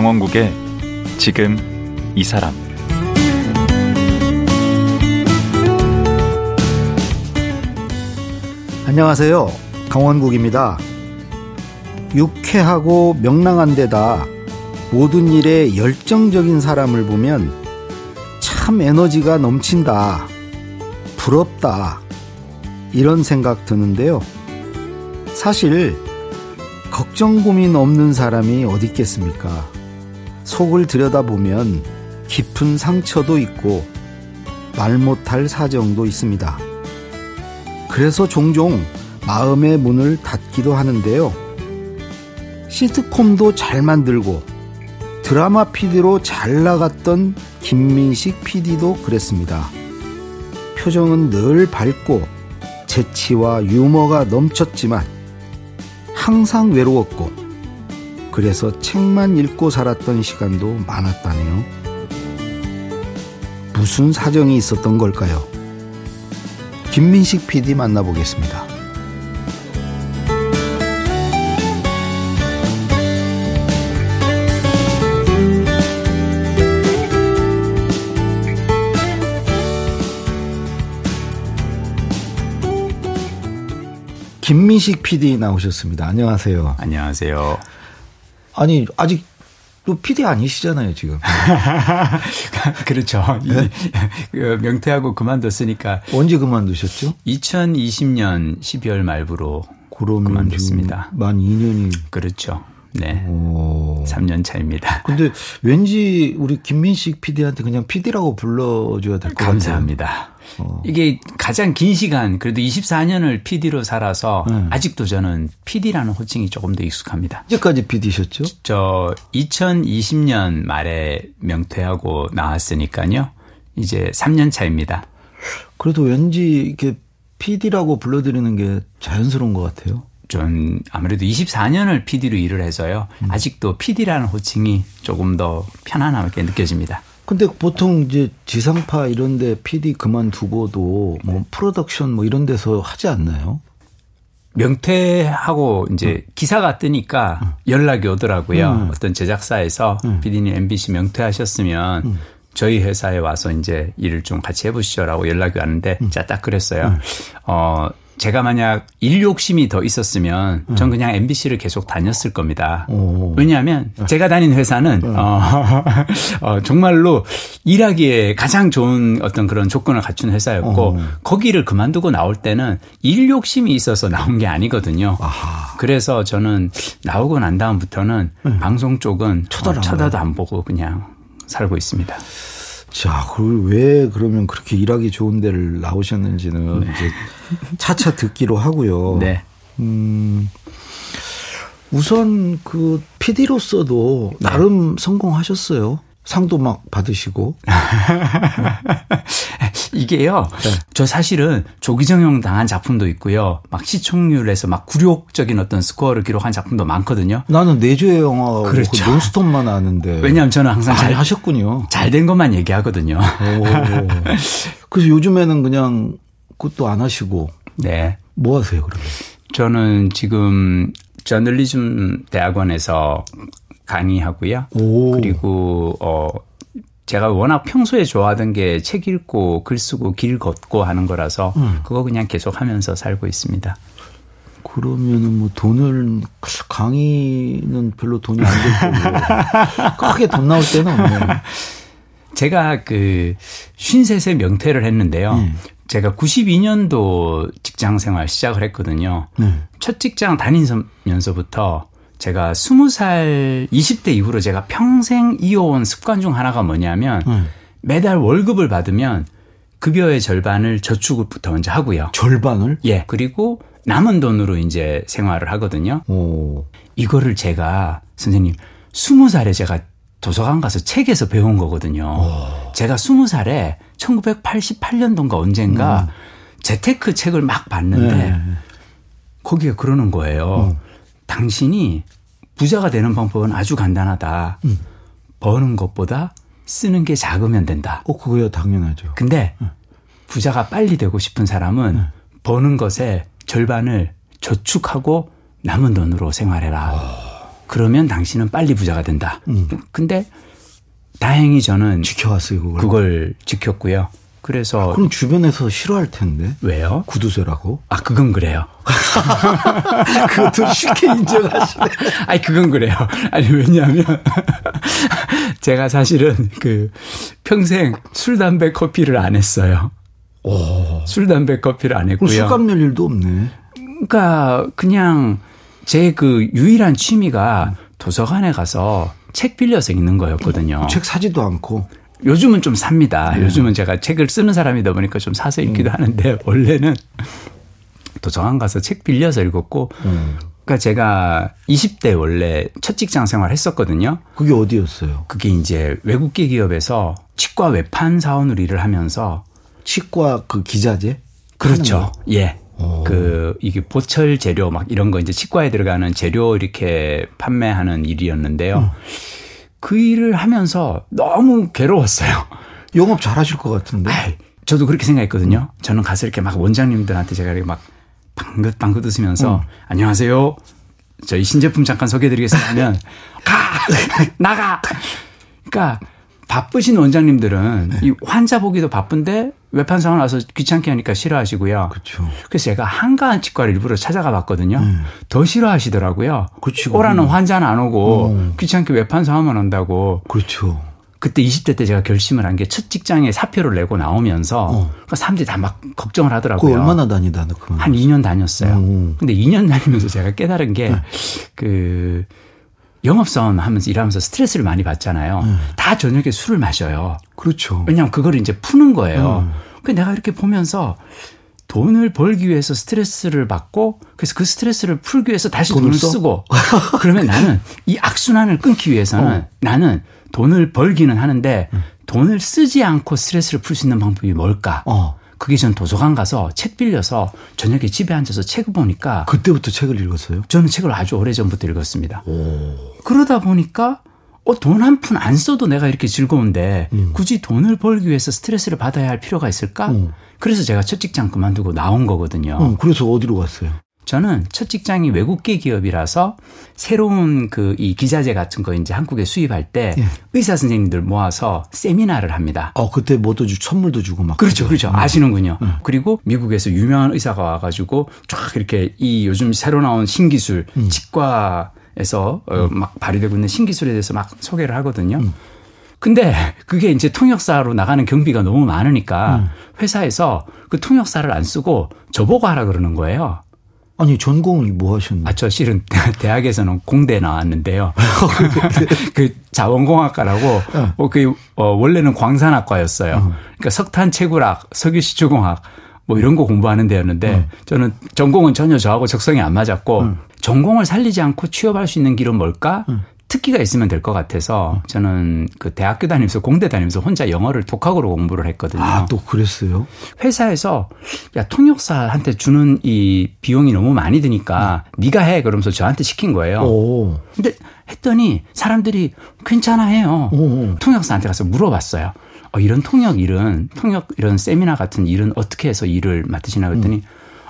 강원국의 지금 이 사람 안녕하세요. 강원국입니다. 유쾌하고 명랑한 데다 모든 일에 열정적인 사람을 보면 참 에너지가 넘친다. 부럽다. 이런 생각 드는데요. 사실 걱정 고민 없는 사람이 어디 있겠습니까? 속을 들여다보면 깊은 상처도 있고 말 못할 사정도 있습니다. 그래서 종종 마음의 문을 닫기도 하는데요. 시트콤도 잘 만들고 드라마 PD로 잘 나갔던 김민식 PD도 그랬습니다. 표정은 늘 밝고 재치와 유머가 넘쳤지만 항상 외로웠고 그래서 책만 읽고 살았던 시간도 많았다네요. 무슨 사정이 있었던 걸까요? 김민식 PD 만나보겠습니다. 김민식 PD 나오셨습니다. 안녕하세요. 안녕하세요. 아니 아직 또 PD 아니시잖아요 지금. 그렇죠. 네? 그 명퇴하고 그만뒀으니까. 언제 그만두셨죠? 2020년 12월 말부로 그만뒀습니다. 만 2년이. 그렇죠. 네. 오. 3년 차입니다. 근데 왠지 우리 김민식 PD한테 그냥 PD라고 불러줘야 될 것 같아요. 감사합니다. 어. 이게 가장 긴 시간, 그래도 24년을 PD로 살아서 네. 아직도 저는 PD라는 호칭이 조금 더 익숙합니다. 언제까지 PD셨죠? 저 2020년 말에 명퇴하고 나왔으니까요. 이제 3년 차입니다. 그래도 왠지 이렇게 PD라고 불러드리는 게 자연스러운 것 같아요. 좀 아무래도 24년을 PD로 일을 해서요. 음. 아직도 PD라는 호칭이 조금 더 편안하게 느껴집니다. 근데 보통 이제 지상파 이런 데 PD 그만두고도 뭐 네. 프로덕션 뭐 이런 데서 하지 않나요? 명퇴하고 이제 음. 기사가 뜨니까 음. 연락이 오더라고요. 음. 어떤 제작사에서 음. PD님 MBC 명퇴하셨으면 음. 저희 회사에 와서 이제 일을 좀 같이 해보시죠라고 연락이 왔는데 음. 자딱 그랬어요. 어 제가 만약 일 욕심이 더 있었으면 전 음. 그냥 MBC를 계속 다녔을 겁니다. 오. 왜냐하면 제가 다닌 회사는 음. 어, 어, 정말로 일하기에 가장 좋은 어떤 그런 조건을 갖춘 회사였고 오. 거기를 그만두고 나올 때는 일 욕심이 있어서 나온 게 아니거든요. 아하. 그래서 저는 나오고 난 다음부터는 음. 방송 쪽은 쳐다도 안 보고 그냥 살고 있습니다. 자, 그걸 왜 그러면 그렇게 일하기 좋은 데를 나오셨는지는 네. 이제 차차 듣기로 하고요. 네. 음, 우선 그 PD로서도 네. 나름 성공하셨어요. 상도 막 받으시고. 이게요. 네. 저 사실은 조기정형 당한 작품도 있고요. 막 시청률에서 막 굴욕적인 어떤 스코어를 기록한 작품도 많거든요. 나는 내주의 영화 그렇죠. 그 논스톱만 아는데. 왜냐하면 저는 항상 잘 하셨군요. 잘 된 것만 얘기하거든요. 그래서 요즘에는 그냥 그것도 안 하시고. 네. 뭐 하세요, 그러면? 저는 지금 저널리즘 대학원에서 강의하고요. 오. 그리고 어 제가 워낙 평소에 좋아하던 게 책 읽고 글 쓰고 길 걷고 하는 거라서 음. 그거 그냥 계속 하면서 살고 있습니다. 그러면은 뭐 돈을 강의는 별로 돈이 안될 거고 크게 돈 나올 때는 없네요. 제가 그 53세 명퇴를 했는데요. 음. 제가 92년도 직장 생활 시작을 했거든요. 음. 첫 직장 다니면서부터 제가 20살 20대 이후로 제가 평생 이어온 습관 중 하나가 뭐냐면 음. 매달 월급을 받으면 급여의 절반을 저축부터 먼저 하고요. 절반을? 예. 그리고 남은 돈으로 이제 생활을 하거든요. 오. 이거를 제가 선생님 20살에 제가 도서관 가서 책에서 배운 거거든요. 오. 제가 20살에 1988년도인가 언젠가 음. 재테크 책을 막 봤는데 네. 거기에 그러는 거예요. 음. 당신이 부자가 되는 방법은 아주 간단하다. 음. 버는 것보다 쓰는 게 작으면 된다. 어, 그거야 당연하죠. 근데 음. 부자가 빨리 되고 싶은 사람은 음. 버는 것의 절반을 저축하고 남은 돈으로 생활해라. 오. 그러면 당신은 빨리 부자가 된다. 음. 근데 다행히 저는 지켜왔어요 그걸. 그걸 지켰고요. 그래서 그럼 주변에서 싫어할 텐데 왜요? 구두쇠라고? 아 그건 그래요. 그것도 쉽게 인정하시네. 아니 그건 그래요. 아니 왜냐하면 제가 사실은 그 평생 술 담배 커피를 안 했어요. 오. 술 담배 커피를 안 했고요. 술값 낼 일도 없네. 그러니까 그냥 제 그 유일한 취미가 도서관에 가서 책 빌려서 읽는 거였거든요. 책 사지도 않고. 요즘은 좀 삽니다. 네. 요즘은 제가 책을 쓰는 사람이다 보니까 좀 사서 읽기도 음. 하는데 원래는 도서관 가서 책 빌려서 읽었고 음. 그러니까 제가 20대 원래 첫 직장 생활 했었거든요. 그게 어디였어요? 그게 이제 외국계 기업에서 치과 외판 사원으로 일을 하면서 치과 그 기자재? 그렇죠. 예. 오. 그 이게 보철 재료 막 이런 거 이제 치과에 들어가는 재료 이렇게 판매하는 일이었는데요. 음. 그 일을 하면서 너무 괴로웠어요. 영업 잘하실 것 같은데. 아이, 저도 그렇게 생각했거든요. 저는 가서 이렇게 막 원장님들한테 제가 이렇게 막 방긋방긋 웃으면서 음. 안녕하세요. 저희 신제품 잠깐 소개해드리겠습니다 하면 가 나가. 그러니까 바쁘신 원장님들은 네. 이 환자 보기도 바쁜데 외판 상황 와서 귀찮게 하니까 싫어하시고요. 그렇죠. 그래서 제가 한가한 치과를 일부러 찾아가 봤거든요. 음. 더 싫어하시더라고요. 그렇죠. 오라는 환자는 안 오고 어. 귀찮게 외판 상황만 온다고. 그렇죠. 그때 20대 때 제가 결심을 한 게 첫 직장에 사표를 내고 나오면서 어. 그러니까 사람들이 다 막 걱정을 하더라고요. 얼마나 다니다? 한 2년 다녔어요. 오. 근데 2년 다니면서 제가 깨달은 게그 네. 영업사원 하면서 일하면서 스트레스를 많이 받잖아요. 음. 다 저녁에 술을 마셔요. 그렇죠. 왜냐하면 그걸 이제 푸는 거예요. 음. 그 내가 이렇게 보면서 돈을 벌기 위해서 스트레스를 받고 그래서 그 스트레스를 풀기 위해서 다시 돈을, 돈을 쓰고 그러면 나는 이 악순환을 끊기 위해서는 어. 나는 돈을 벌기는 하는데 음. 돈을 쓰지 않고 스트레스를 풀 수 있는 방법이 뭘까? 어. 그게 전 도서관 가서 책 빌려서 저녁에 집에 앉아서 책을 보니까 그때부터 책을 읽었어요? 저는 책을 아주 오래 전부터 읽었습니다. 오. 그러다 보니까 어, 돈 한 푼 안 써도 내가 이렇게 즐거운데 음. 굳이 돈을 벌기 위해서 스트레스를 받아야 할 필요가 있을까? 음. 그래서 제가 첫 직장 그만두고 나온 거거든요. 음, 그래서 어디로 갔어요? 저는 첫 직장이 외국계 기업이라서 새로운 그 이 기자재 같은 거 이제 한국에 수입할 때 예. 의사 선생님들 모아서 세미나를 합니다. 어 그때 뭐도 주 선물도 주고 막 그렇죠, 그렇죠. 음. 아시는군요. 음. 그리고 미국에서 유명한 의사가 와가지고 쫙 이렇게 이 요즘 새로 나온 신기술 음. 치과 에서 어, 음. 막 발휘되고 있는 신기술에 대해서 막 소개를 하거든요. 음. 근데 그게 이제 통역사로 나가는 경비가 너무 많으니까 음. 회사에서 그 통역사를 안 쓰고 저보고 하라 그러는 거예요. 아니 전공이 뭐 하셨나요? 아, 저 실은 대학에서는 공대 나왔는데요. 그 자원공학과라고 네. 어, 그 어, 원래는 광산학과였어요. 음. 그러니까 석탄 채굴학, 석유 시추공학 뭐 이런 거 공부하는 데였는데 음. 저는 전공은 전혀 저하고 적성이 안 맞았고 음. 전공을 살리지 않고 취업할 수 있는 길은 뭘까? 음. 특기가 있으면 될 것 같아서 저는 그 대학교 다니면서 공대 다니면서 혼자 영어를 독학으로 공부를 했거든요. 아, 또 그랬어요? 회사에서 야, 통역사한테 주는 이 비용이 너무 많이 드니까 음. 네가 해 그러면서 저한테 시킨 거예요. 오. 근데 했더니 사람들이 괜찮아 해요. 오. 통역사한테 가서 물어봤어요. 어, 이런 통역 일은 통역 이런 세미나 같은 일은 어떻게 해서 일을 맡으시나 그랬더니 음.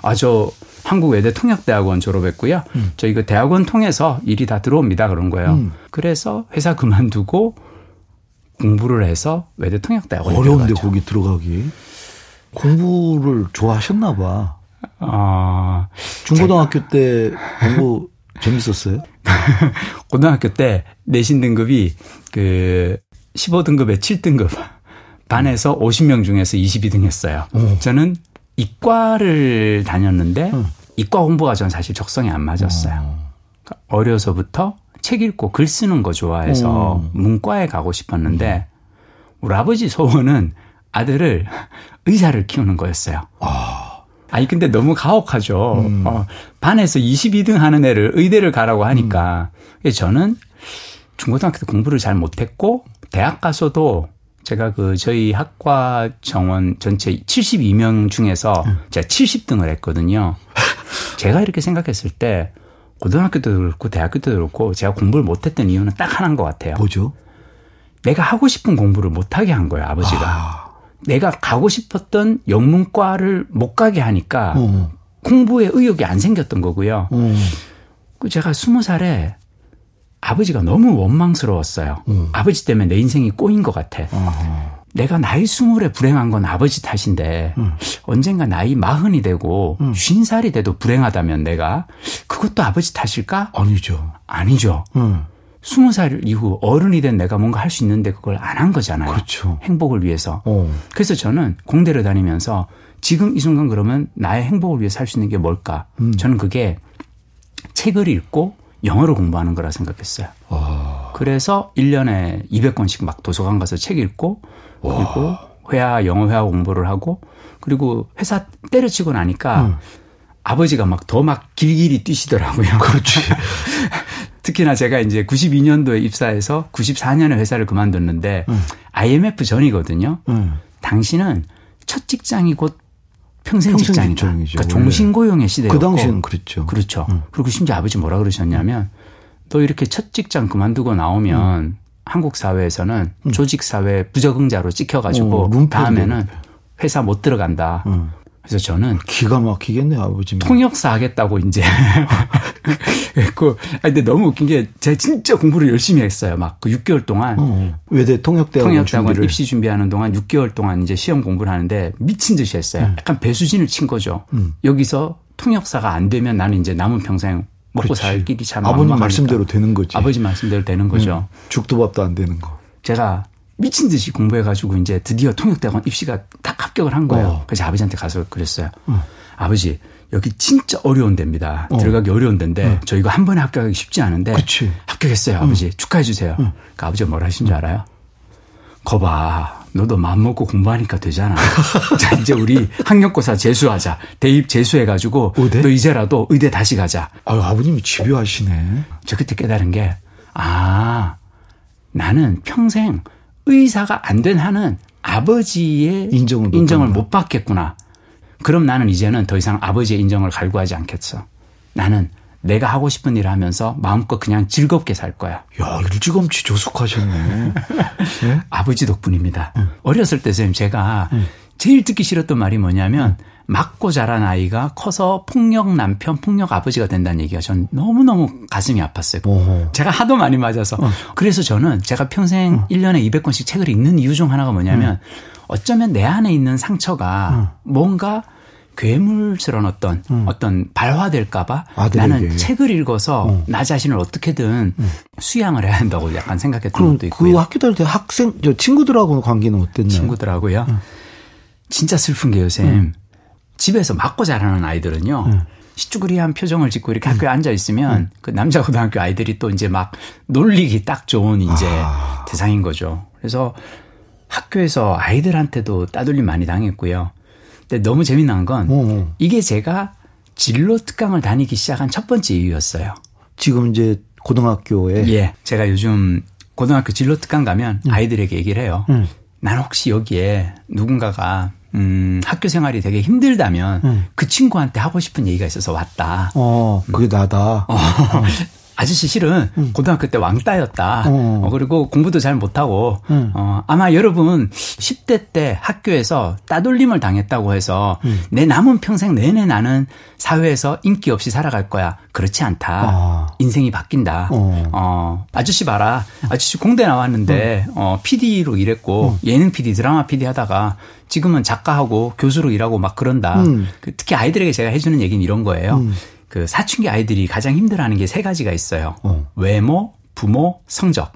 아, 저 한국 외대 통역대학원 졸업했고요. 음. 저 이거 대학원 통해서 일이 다 들어옵니다. 그런 거예요. 음. 그래서 회사 그만두고 공부를 해서 외대 통역대학원 어려운데 들어갔죠. 거기 들어가기. 공부를 좋아하셨나 봐. 아, 중고등학교 때 공부 재밌었어요? 고등학교 때 내신 등급이 그 15등급에 7등급. 반에서 50명 중에서 22등 했어요. 오. 저는 이과를 다녔는데 음. 이과 공부가 전 사실 적성이 안 맞았어요. 어. 그러니까 어려서부터 책 읽고 글 쓰는 거 좋아해서 음. 문과에 가고 싶었는데 우리 아버지 소원은 아들을 의사를 키우는 거였어요. 아. 아니 근데 너무 가혹하죠. 음. 어, 반에서 22등 하는 애를 의대를 가라고 하니까 음. 저는 중고등학교 때 공부를 잘 못했고 대학 가서도 제가 그 저희 학과 정원 전체 72명 중에서 음. 제가 70등을 했거든요. 제가 이렇게 생각했을 때 고등학교 때도 그렇고 대학교 때도 그렇고 제가 공부를 못했던 이유는 딱 하나인 것 같아요. 뭐죠? 내가 하고 싶은 공부를 못하게 한 거예요, 아버지가. 아. 내가 가고 싶었던 영문과를 못 가게 하니까 어. 공부에 의욕이 안 생겼던 거고요. 어. 그 제가 스무 살에 아버지가 너무 원망스러웠어요. 음. 아버지 때문에 내 인생이 꼬인 것 같아. 어허. 내가 나이 스물에 불행한 건 아버지 탓인데 음. 언젠가 나이 마흔이 되고 음. 쉰 살이 돼도 불행하다면 내가 그것도 아버지 탓일까? 아니죠. 아니죠. 음. 스무 살 이후 어른이 된 내가 뭔가 할 수 있는데 그걸 안 한 거잖아요. 그렇죠. 행복을 위해서. 어. 그래서 저는 공대를 다니면서 지금 이 순간 그러면 나의 행복을 위해서 할 수 있는 게 뭘까? 음. 저는 그게 책을 읽고 영어를 공부하는 거라 생각했어요. 와. 그래서 1년에 200권씩 막 도서관 가서 책 읽고 그리고 와. 회화 영어 회화 공부를 하고 그리고 회사 때려치고 나니까 음. 아버지가 막 더막 막 길길이 뛰시더라고요. 그렇지. 특히나 제가 이제 92년도에 입사해서 94년에 회사를 그만뒀는데 음. IMF 전이거든요. 음. 당신은 첫 직장이 곧 평생, 평생 직장이다. 직장이죠, 그러니까 종신고용의 시대였고. 그 당시에는 그랬죠. 그렇죠. 음. 그리고 심지어 아버지 뭐라 그러셨냐면 너 이렇게 첫 직장 그만두고 나오면 음. 한국 사회에서는 음. 조직 사회 부적응자로 찍혀가지고 어, 다음에는 회사 못 들어간다. 음. 그래서 저는 기가 막히겠네 아버지. 통역사 하겠다고 이제 했고, 아 근데 너무 웃긴 게 제가 진짜 공부를 열심히 했어요. 막 그 6개월 동안 어, 외대 통역대학원 통역대학원 입시 준비하는 동안 6개월 동안 이제 시험 공부를 하는데 미친 듯이 했어요. 음. 약간 배수진을 친 거죠. 음. 여기서 통역사가 안 되면 나는 이제 남은 평생 먹고 그렇지. 살 길이 참 아버님 말씀대로 되는 거지. 아버지 말씀대로 되는 거죠. 음. 죽도 밥도 안 되는 거. 제가 미친 듯이 공부해가지고 이제 드디어 통역대학원 입시가 딱 합격을 한 거예요. 어. 그래서 아버지한테 가서 그랬어요. 어. 아버지 여기 진짜 어려운 데입니다. 어. 들어가기 어려운 데인데 어. 저 이거 한 번에 합격하기 쉽지 않은데 그치. 합격했어요. 아버지 축하해 주세요. 그러니까 아버지가 뭐라 하신 줄 알아요? 거봐. 너도 마음 먹고 공부하니까 되잖아. 자, 이제 우리 학력고사 재수하자. 대입 재수해가지고 의대? 너 이제라도 의대 다시 가자. 아 아버님이 집요하시네. 저 그때 깨달은 게, 아, 나는 평생 의사가 안 된 한은 아버지의 인정을, 인정을 못 받겠구나. 그럼 나는 이제는 더 이상 아버지의 인정을 갈구하지 않겠어. 나는 내가 하고 싶은 일을 하면서 마음껏 그냥 즐겁게 살 거야. 야, 일찌감치 조숙하셨네. 네? 아버지 덕분입니다. 응. 어렸을 때 선생님 제가 응. 제일 듣기 싫었던 말이 뭐냐면 응. 맞고 자란 아이가 커서 폭력 남편, 폭력 아버지가 된다는 얘기가 전 너무너무 가슴이 아팠어요. 오호. 제가 하도 많이 맞아서. 어. 그래서 저는 제가 평생 어. 1년에 200권씩 책을 읽는 이유 중 하나가 뭐냐면 음. 어쩌면 내 안에 있는 상처가 음. 뭔가 괴물스러운 어떤 음. 어떤 발화될까봐 나는 책을 읽어서 어. 나 자신을 어떻게든 음. 수양을 해야 한다고 약간 생각했던 것도 있고요. 그 학교 다닐 때 학생 저 친구들하고 관계는 어땠나요? 친구들하고요. 음. 진짜 슬픈 게요, 쌤. 음. 집에서 맞고 자라는 아이들은요. 음. 시쭈그리한 표정을 짓고 이렇게 학교에 음. 앉아 있으면 음. 그 남자 고등학교 아이들이 또 이제 막 놀리기 딱 좋은 이제 아. 대상인 거죠. 그래서 학교에서 아이들한테도 따돌림 많이 당했고요. 근데 너무 재미난 건 어, 어. 이게 제가 진로 특강을 다니기 시작한 첫 번째 이유였어요. 지금 이제 고등학교에 예, 제가 요즘 고등학교 진로 특강 가면 음. 아이들에게 얘기를 해요. 음. 난 혹시 여기에 누군가가 음, 학교 생활이 되게 힘들다면 음. 그 친구한테 하고 싶은 얘기가 있어서 왔다. 어, 그게 나다. 어, 아저씨 실은 음. 고등학교 때 왕따였다. 어. 어, 그리고 공부도 잘 못하고 음. 어, 아마 여러분 10대 때 학교에서 따돌림을 당했다고 해서 음. 내 남은 평생 내내 나는 사회에서 인기 없이 살아갈 거야. 그렇지 않다. 아. 인생이 바뀐다. 어. 어. 아저씨 봐라. 아저씨 공대 나왔는데 어, PD로 일했고 어. 예능 PD, 드라마 PD 하다가 지금은 작가하고 교수로 일하고 막 그런다. 음. 그 특히 아이들에게 제가 해주는 얘기는 이런 거예요. 음. 그 사춘기 아이들이 가장 힘들어하는 게 세 가지가 있어요. 어. 외모, 부모, 성적.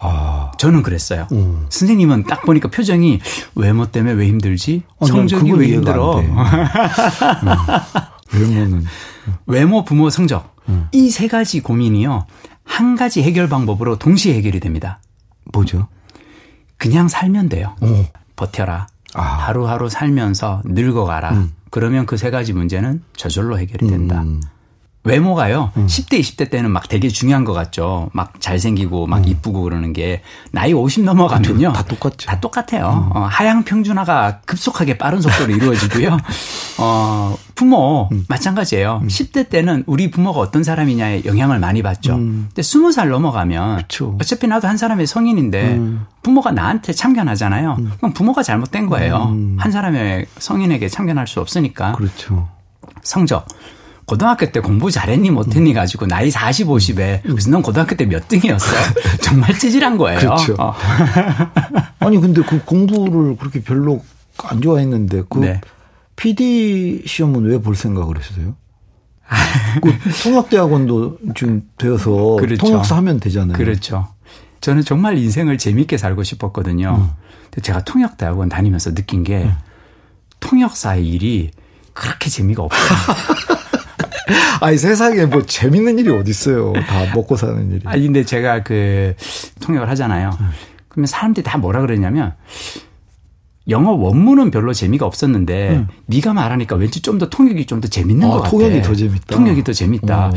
아. 저는 그랬어요. 음. 선생님은 딱 보니까 표정이 외모 때문에 왜 힘들지? 아, 성적이 왜 힘들어? 음. 외모는 외모, 부모, 성적. 음. 이세 가지 고민이요. 한 가지 해결 방법으로 동시에 해결이 됩니다. 뭐죠? 그냥 살면 돼요. 오. 버텨라. 아. 하루하루 살면서 늙어가라. 음. 그러면 그 세 가지 문제는 저절로 해결이 된다. 음. 외모가요. 음. 10대, 20대 때는 막 되게 중요한 것 같죠. 막 잘생기고 막 음. 이쁘고 그러는 게 나이 50 넘어가면요. 다 똑같죠. 다 똑같아요. 음. 어, 하향 평준화가 급속하게 빠른 속도로 이루어지고요. 어, 부모 음. 마찬가지예요. 음. 10대 때는 우리 부모가 어떤 사람이냐에 영향을 많이 받죠. 음. 근데 20살 넘어가면 그쵸. 어차피 나도 한 사람의 성인인데 음. 부모가 나한테 참견하잖아요. 음. 그럼 부모가 잘못된 거예요. 한 사람의 성인에게 참견할 수 없으니까. 그렇죠. 성적 고등학교 때 공부 잘했니 못했니 가지고 나이 40, 50에 그래서 넌 고등학교 때 몇 등이었어? 정말 찌질한 거예요. 그렇죠. 어. 아니 근데 그 공부를 그렇게 별로 안 좋아했는데 그 네. PD 시험은 왜 볼 생각을 했어요? 그 통역대학원도 지금 되어서 그렇죠. 통역사 하면 되잖아요. 그렇죠. 저는 정말 인생을 재밌게 살고 싶었거든요. 음. 근데 제가 통역대학원 다니면서 느낀 게 음. 통역사의 일이 그렇게 재미가 없어요. 아니 세상에 뭐 재밌는 일이 어디 있어요? 다 먹고 사는 일이. 아니 근데 제가 그 통역을 하잖아요. 음. 그러면 사람들이 다 뭐라 그러냐면 영어 원문은 별로 재미가 없었는데 음. 네가 말하니까 왠지 좀 더 통역이 좀 더 재밌는 아, 것 같아. 통역이 더 재밌다. 통역이 더 재밌다. 오.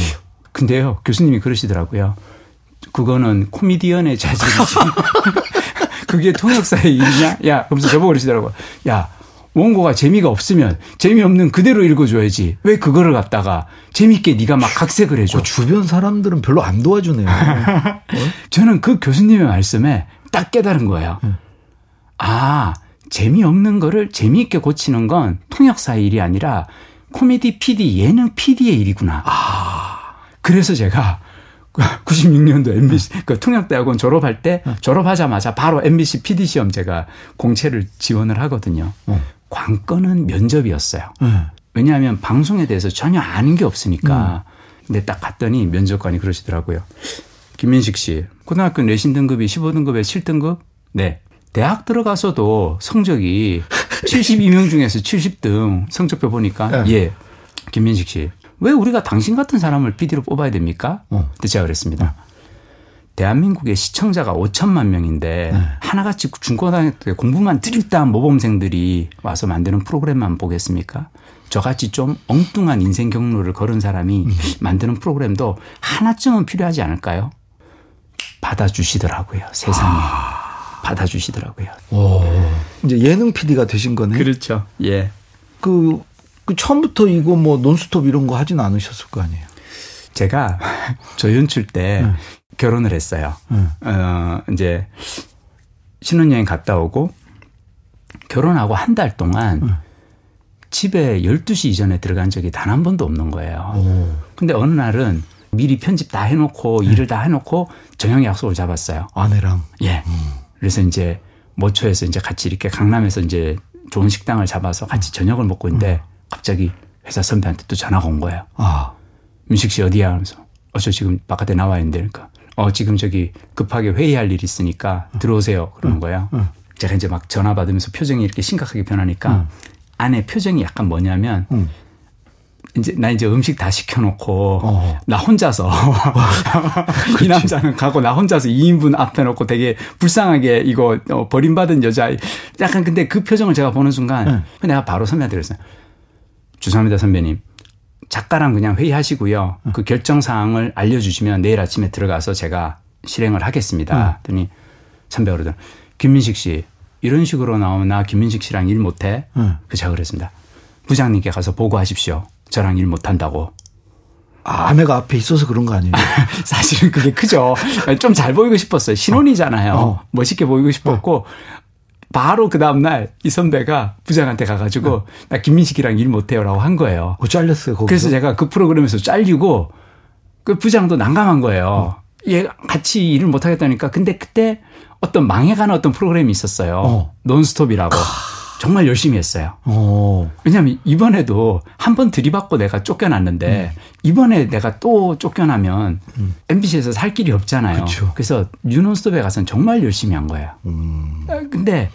근데요 교수님이 그러시더라고요. 그거는 코미디언의 자질이지. 그게 통역사의 일이냐? 야, 그러면서 저보고 그러시더라고요. 야, 원고가 재미가 없으면 재미없는 그대로 읽어줘야지. 왜 그거를 갖다가 재밌게 네가 막 각색을 해줘. 그 주변 사람들은 별로 안 도와주네요. 어? 저는 그 교수님의 말씀에 딱 깨달은 거예요. 네. 아, 재미없는 거를 재미있게 고치는 건 통역사의 일이 아니라 코미디 PD, 예능 PD의 일이구나. 아. 그래서 제가 96년도 MBC 그 통역대학원 졸업할 때 네. 졸업하자마자 바로 MBC PD 시험 제가 공채를 지원을 하거든요. 네. 관건은 면접이었어요. 네. 왜냐하면 방송에 대해서 전혀 아는 게 없으니까. 음. 근데 딱 갔더니 면접관이 그러시더라고요. 김민식 씨, 고등학교 내신 등급이 15등급에 7등급? 네. 대학 들어가서도 성적이 72명 중에서 70등 성적표 보니까 네. 예. 김민식 씨. 왜 우리가 당신 같은 사람을 PD로 뽑아야 됩니까? 어. 근데 제가 그랬습니다. 어. 대한민국의 시청자가 5천만 명인데 네. 하나같이 중고등학교 때 공부만 드립다한 모범생들이 와서 만드는 프로그램만 보겠습니까? 저같이 좀 엉뚱한 인생 경로를 걸은 사람이 음. 만드는 프로그램도 하나쯤은 필요하지 않을까요? 받아주시더라고요, 세상에. 아. 받아주시더라고요. 오. 이제 예능 PD가 되신 거네. 그렇죠. 예. 그, 그 처음부터 이거 뭐 논스톱 이런 거 하진 않으셨을 거 아니에요? 제가 조연출 때 네. 결혼을 했어요. 음. 어, 이제 신혼여행 갔다 오고 결혼하고 한 달 동안 음. 집에 12시 이전에 들어간 적이 단 한 번도 없는 거예요. 오. 근데 어느 날은 미리 편집 다 해놓고 네. 일을 다 해놓고 저녁 약속을 잡았어요. 아내랑? 예. 음. 그래서 이제 모초에서 이제 같이 이렇게 강남에서 이제 좋은 식당을 잡아서 같이 저녁을 먹고 있는데 음. 갑자기 회사 선배한테 또 전화가 온 거예요. 아. 민식 씨 어디야? 하면서 어, 저 지금 바깥에 나와 있는데 그러니까 어, 지금 저기 급하게 회의할 일이 있으니까 들어오세요. 그러는 거예요. 응. 제가 이제 막 전화 받으면서 표정이 이렇게 심각하게 변하니까 응. 안에 표정이 약간 뭐냐면 응. 이제 나 이제 음식 다 시켜놓고 어. 나 혼자서 이 남자는 가고 나 혼자서 2인분 앞에 놓고 되게 불쌍하게 이거 어, 버림받은 여자 약간 근데 그 표정을 제가 보는 순간 내가 바로 선배한테 그랬어요. 죄송합니다 선배님. 작가랑 그냥 회의하시고요. 그 결정 사항을 알려주시면 내일 아침에 들어가서 제가 실행을 하겠습니다. 그랬더니 응. 선배가 그러더라. 김민식 씨 이런 식으로 나오면 나 김민식 씨랑 일 못해? 응. 그 제가 그랬습니다. 부장님께 가서 보고하십시오. 저랑 일 못한다고. 아, 아내가 앞에 있어서 그런 거 아니에요? 사실은 그게 크죠. 좀 잘 보이고 싶었어요. 신혼이잖아요. 어. 멋있게 보이고 싶었고, 어. 바로 그 다음날 이 선배가 부장한테 가가지고 네. 나 김민식이랑 일 못해요라고 한 거예요. 어, 잘렸어요. 거기서? 그래서 제가 그 프로그램에서 잘리고 그 부장도 난감한 거예요. 어. 얘 같이 일을 못하겠다니까. 근데 그때 어떤 망해가는 어떤 프로그램이 있었어요. 어. 논스톱이라고. 정말 열심히 했어요. 오. 어. 왜냐하면 이번에도 한 번 들이받고 내가 쫓겨났는데 음. 이번에 내가 또 쫓겨나면 음. MBC에서 살 길이 없잖아요. 그쵸. 그래서 뉴논스톱에 가서는 정말 열심히 한 거예요. 음. 어, 근데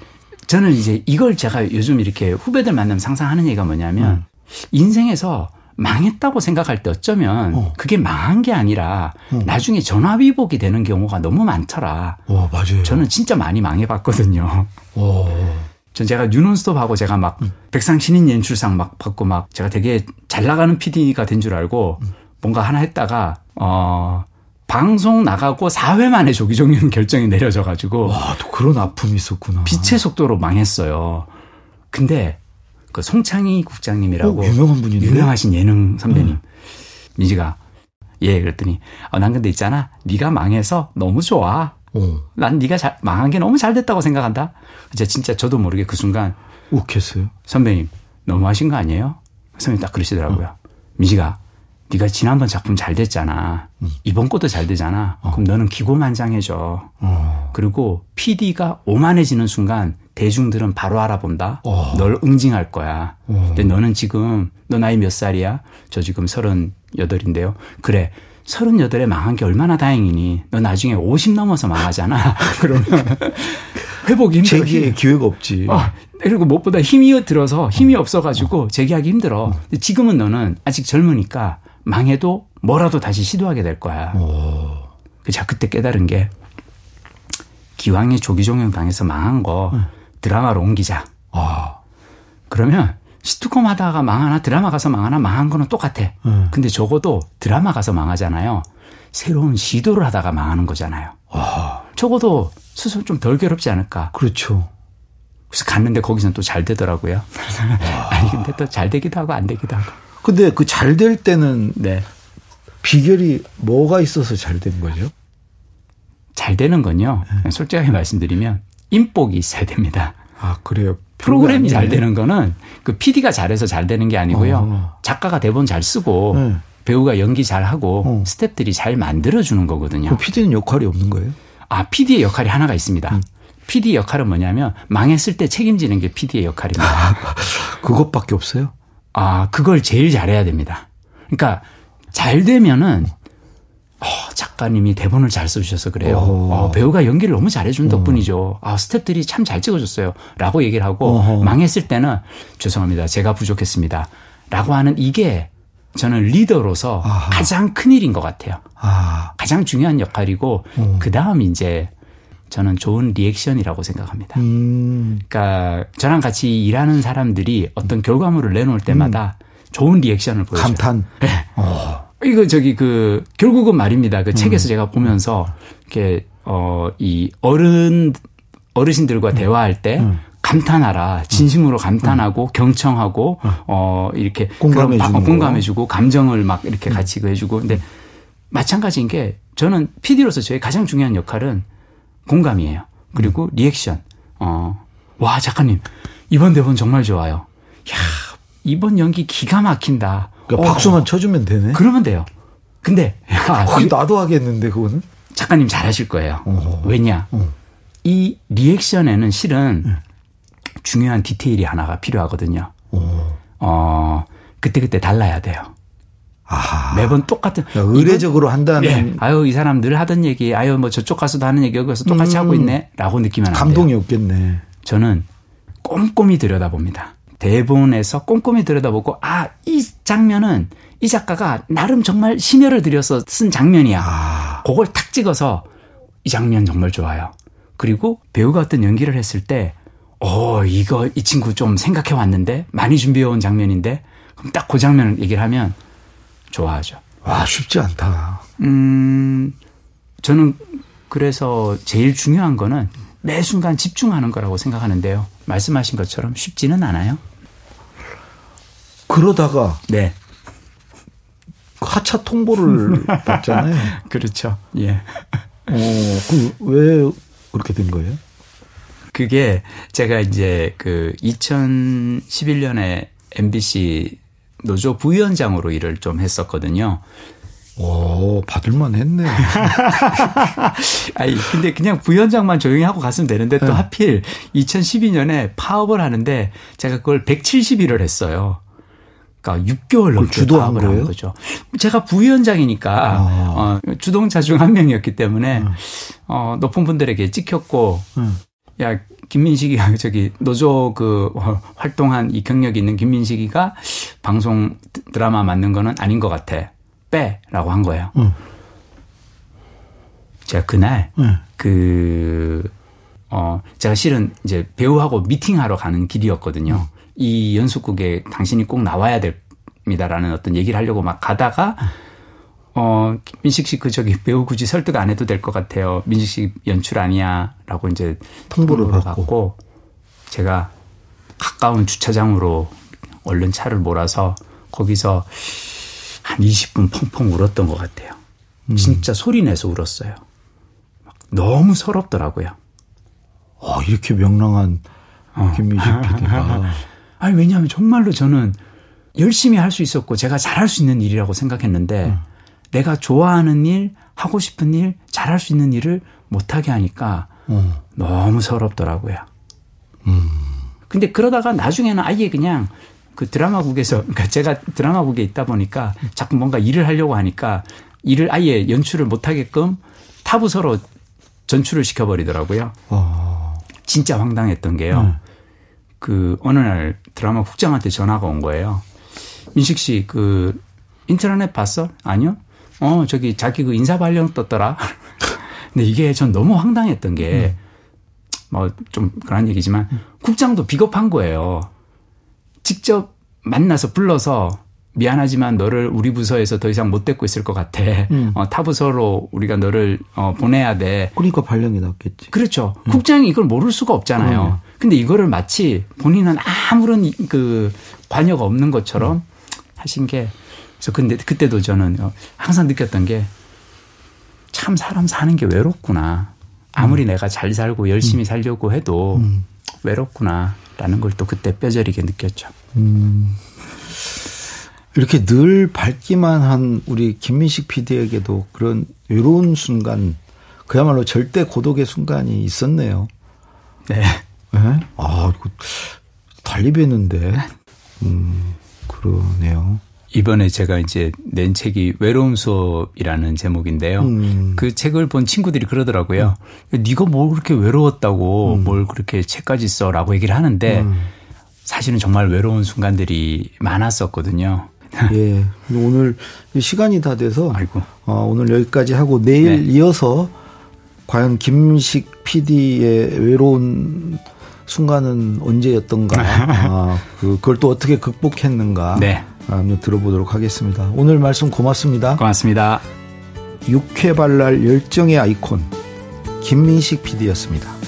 저는 이제 이걸 제가 요즘 이렇게 후배들 만나면 상상 하는 얘기가 뭐냐면 음. 인생에서 망했다고 생각할 때 어쩌면 어. 그게 망한 게 아니라 어. 나중에 전화위복이 되는 경우가 너무 많더라. 어, 맞아요. 저는 진짜 많이 망해봤거든요. 어. 전 제가 뉴논스톱하고 제가 막 음. 백상 신인 연출상 막 받고 막 제가 되게 잘 나가는 PD가 된 줄 알고 음. 뭔가 하나 했다가 어 방송 나가고 4회 만에 조기 종료 결정이 내려져 가지고 와, 또 그런 아픔이 있었구나. 빛의 속도로 망했어요. 근데 그 송창희 국장님이라고 오, 유명한 분이네. 유명하신 예능 선배님. 음. 민지가 예 그랬더니 어, 난 근데 있잖아. 네가 망해서 너무 좋아. 어. 난 네가 잘, 망한 게 너무 잘 됐다고 생각한다. 진짜 진짜 저도 모르게 그 순간 욱했어요. 선배님 너무 하신 거 아니에요? 선배님 딱 그러시더라고요. 어. 미지가 네가 지난번 작품 잘 됐잖아. 음. 이번 것도 잘 되잖아. 어. 그럼 너는 기고만장해져. 어. 그리고 PD가 오만해지는 순간 대중들은 바로 알아본다. 어. 널 응징할 거야. 어. 근데 너는 지금 너 나이 몇 살이야? 저 지금 서른 여덟인데요. 그래. 서른여덟에 망한 게 얼마나 다행이니. 너 나중에 오십 넘어서 망하잖아. 그러면 회복이 힘들어. 재기에 기회가 없지. 어, 그리고 무엇보다 힘이 들어서 힘이 없어가지고 재기하기 힘들어. 지금은 너는 아직 젊으니까 망해도 뭐라도 다시 시도하게 될 거야. 자 그때 깨달은 게 기왕에 조기종영 당해서 망한 거 응. 드라마로 옮기자. 아. 그러면 시트콤 하다가 망하나 드라마 가서 망하나 망한 거는 똑같아. 응. 근데 적어도 드라마 가서 망하잖아요. 새로운 시도를 하다가 망하는 거잖아요. 아. 적어도 스스로 좀 덜 괴롭지 않을까. 그렇죠. 그래서 갔는데 거기서는 또 잘 되더라고요. 아니 근데 또 잘 되기도 하고 안 되기도 하고. 근데 그 잘 될 때는 네. 비결이 뭐가 있어서 잘 된 거죠? 잘 되는 건요. 네. 솔직하게 말씀드리면 인복이 있어야 됩니다. 아 그래요. 프로그램이 잘 되는 거는 그 PD가 잘해서 잘 되는 게 아니고요. 어. 작가가 대본 잘 쓰고 네. 배우가 연기 잘 하고 어. 스탭들이 잘 만들어 주는 거거든요. PD는 역할이 없는 거예요? 아 PD의 역할이 하나가 있습니다. 음. PD 역할은 뭐냐면 망했을 때 책임지는 게 PD의 역할입니다. 그것밖에 없어요? 아, 그걸 제일 잘해야 됩니다. 그러니까 잘 되면은 어, 작가님이 대본을 잘 써주셔서 그래요. 어, 배우가 연기를 너무 잘해준 덕분이죠. 아, 스탭들이 참 잘 찍어줬어요. 라고 얘기를 하고 어허. 망했을 때는 죄송합니다. 제가 부족했습니다. 라고 하는 이게 저는 리더로서 아하. 가장 큰 일인 것 같아요. 아. 가장 중요한 역할이고, 음. 그 다음 이제 저는 좋은 리액션이라고 생각합니다. 음. 그러니까 저랑 같이 일하는 사람들이 어떤 결과물을 내놓을 때마다 음. 좋은 리액션을 보여줘요. 감탄. 네. 어. 이거 저기 그 결국은 말입니다. 그 음. 책에서 제가 보면서 이렇게 어이 어른 어르신들과 음. 대화할 때 음. 감탄하라. 진심으로 감탄하고 경청하고 어 이렇게 공감해 주고 공감해 주고 감정을 막 이렇게 같이 그 해주고 근데 마찬가지인 게 저는 PD로서 저의 가장 중요한 역할은 공감이에요. 그리고 음. 리액션. 어, 와, 작가님, 이번 대본 정말 좋아요. 야, 이번 연기 기가 막힌다. 그러니까 어, 박수만 쳐주면 되네. 그러면 돼요. 근데, 야, 거기 나도 하겠는데, 그거는? 작가님 잘하실 거예요. 어허. 왜냐? 어. 이 리액션에는 실은 네. 중요한 디테일이 하나가 필요하거든요. 어, 어 그때 그때 달라야 돼요. 아하. 매번 똑같은 의례적으로 한다는 네. 아유 이 사람 늘 하던 얘기 아유 뭐 저쪽 가서도 하는 얘기 여기서 똑같이 음. 하고 있네라고 느끼면 감동이 없겠네. 저는 꼼꼼히 들여다봅니다. 대본에서 꼼꼼히 들여다보고 아 이 장면은 이 작가가 나름 정말 심혈을 들여서 쓴 장면이야. 아. 그걸 탁 찍어서 이 장면 정말 좋아요. 그리고 배우가 어떤 연기를 했을 때, 어, 이거, 이 친구 좀 생각해 왔는데? 많이 준비해 온 장면인데? 그럼 딱 그 장면을 얘기를 하면, 좋아하죠. 와, 쉽지 않다. 음, 저는 그래서 제일 중요한 거는 매 순간 집중하는 거라고 생각하는데요. 말씀하신 것처럼 쉽지는 않아요. 그러다가 네. 하차 통보를 받잖아요. 그렇죠. 예. 어, 그왜 그렇게 된 거예요? 그게 제가 이제 그 2011년에 MBC 노조 부위원장으로 일을 좀 했었거든요. 오, 받을만 했네. 아니, 근데 그냥 부위원장만 조용히 하고 갔으면 되는데 또 네. 하필 2012년에 파업을 하는데 제가 그걸 170일을 했어요. 그러니까 6개월 넘게 파업을 한 거죠. 제가 부위원장이니까 아. 어, 주동자 중 한 명이었기 때문에 음. 어, 높은 분들에게 찍혔고 음. 야 김민식이 저기 노조 그 활동한 이 경력이 있는 김민식이가 방송 드라마 만든 거는 아닌 것 같아. 빼라고 한 거예요. 응. 제가 그날 응. 그 어, 제가 실은 이제 배우하고 미팅하러 가는 길이었거든요. 응. 이 연속극에 당신이 꼭 나와야 됩니다라는 어떤 얘기를 하려고 막 가다가 어, 민식 씨 그 저기 배우 굳이 설득 안 해도 될 것 같아요. 민식 씨 연출 아니야. 라고 이제 통보를, 통보를 받고. 받고 제가 가까운 주차장으로 얼른 차를 몰아서 거기서 한 20분 펑펑 울었던 것 같아요. 음. 진짜 소리 내서 울었어요. 너무 서럽더라고요. 어, 이렇게 명랑한 어. 김민식 PD가. 아니, 왜냐하면 정말로 저는 열심히 할 수 있었고 제가 잘할 수 있는 일이라고 생각했는데 음. 내가 좋아하는 일, 하고 싶은 일, 잘할 수 있는 일을 못하게 하니까 음. 너무 서럽더라고요. 음. 근데 그러다가 나중에는 아예 그냥 그 드라마국에서 그러니까 제가 드라마국에 있다 보니까 자꾸 뭔가 일을 하려고 하니까 일을 아예 연출을 못하게끔 타부서로 전출을 시켜버리더라고요. 어. 진짜 황당했던 게요. 음. 그 어느 날 드라마 국장한테 전화가 온 거예요. 민식 씨 그 인터넷 봤어? 아니요. 어 저기 자기 그 인사 발령 떴더라. 근데 이게 전 너무 황당했던 게 뭐 좀 그런 얘기지만 국장도 비겁한 거예요. 직접 만나서 불러서 미안하지만 너를 우리 부서에서 더 이상 못 데리고 있을 것 같아. 음. 어, 타 부서로 우리가 너를 어, 보내야 돼. 그러니까 발령이 났겠지. 그렇죠. 음. 국장이 이걸 모를 수가 없잖아요. 음. 근데 이거를 마치 본인은 아무런 그 관여가 없는 것처럼 음. 하신 게 그래서 근데 그때도 저는 어, 항상 느꼈던 게 참 사람 사는 게 외롭구나. 아무리 음. 내가 잘 살고 열심히 음. 살려고 해도 외롭구나라는 걸 또 그때 뼈저리게 느꼈죠. 음. 이렇게 늘 밝기만 한 우리 김민식 PD에게도 그런 외로운 순간, 그야말로 절대 고독의 순간이 있었네요. 네. 네? 아, 이거 달리 뵀는데. 음, 그러네요. 이번에 제가 이제 낸 책이 외로움 수업이라는 제목인데요. 음. 그 책을 본 친구들이 그러더라고요. 음. 네가 뭘 그렇게 외로웠다고 음. 뭘 그렇게 책까지 써라고 얘기를 하는데 음. 사실은 정말 외로운 순간들이 많았었거든요. 예. 오늘 시간이 다 돼서 아이고. 어, 오늘 여기까지 하고 내일 네. 이어서 과연 김식 PD의 외로운 순간은 언제였던가, 아, 그, 그걸 또 어떻게 극복했는가, 네. 한번 들어보도록 하겠습니다. 오늘 말씀 고맙습니다. 고맙습니다. 육회 발랄 열정의 아이콘 김민식 PD였습니다.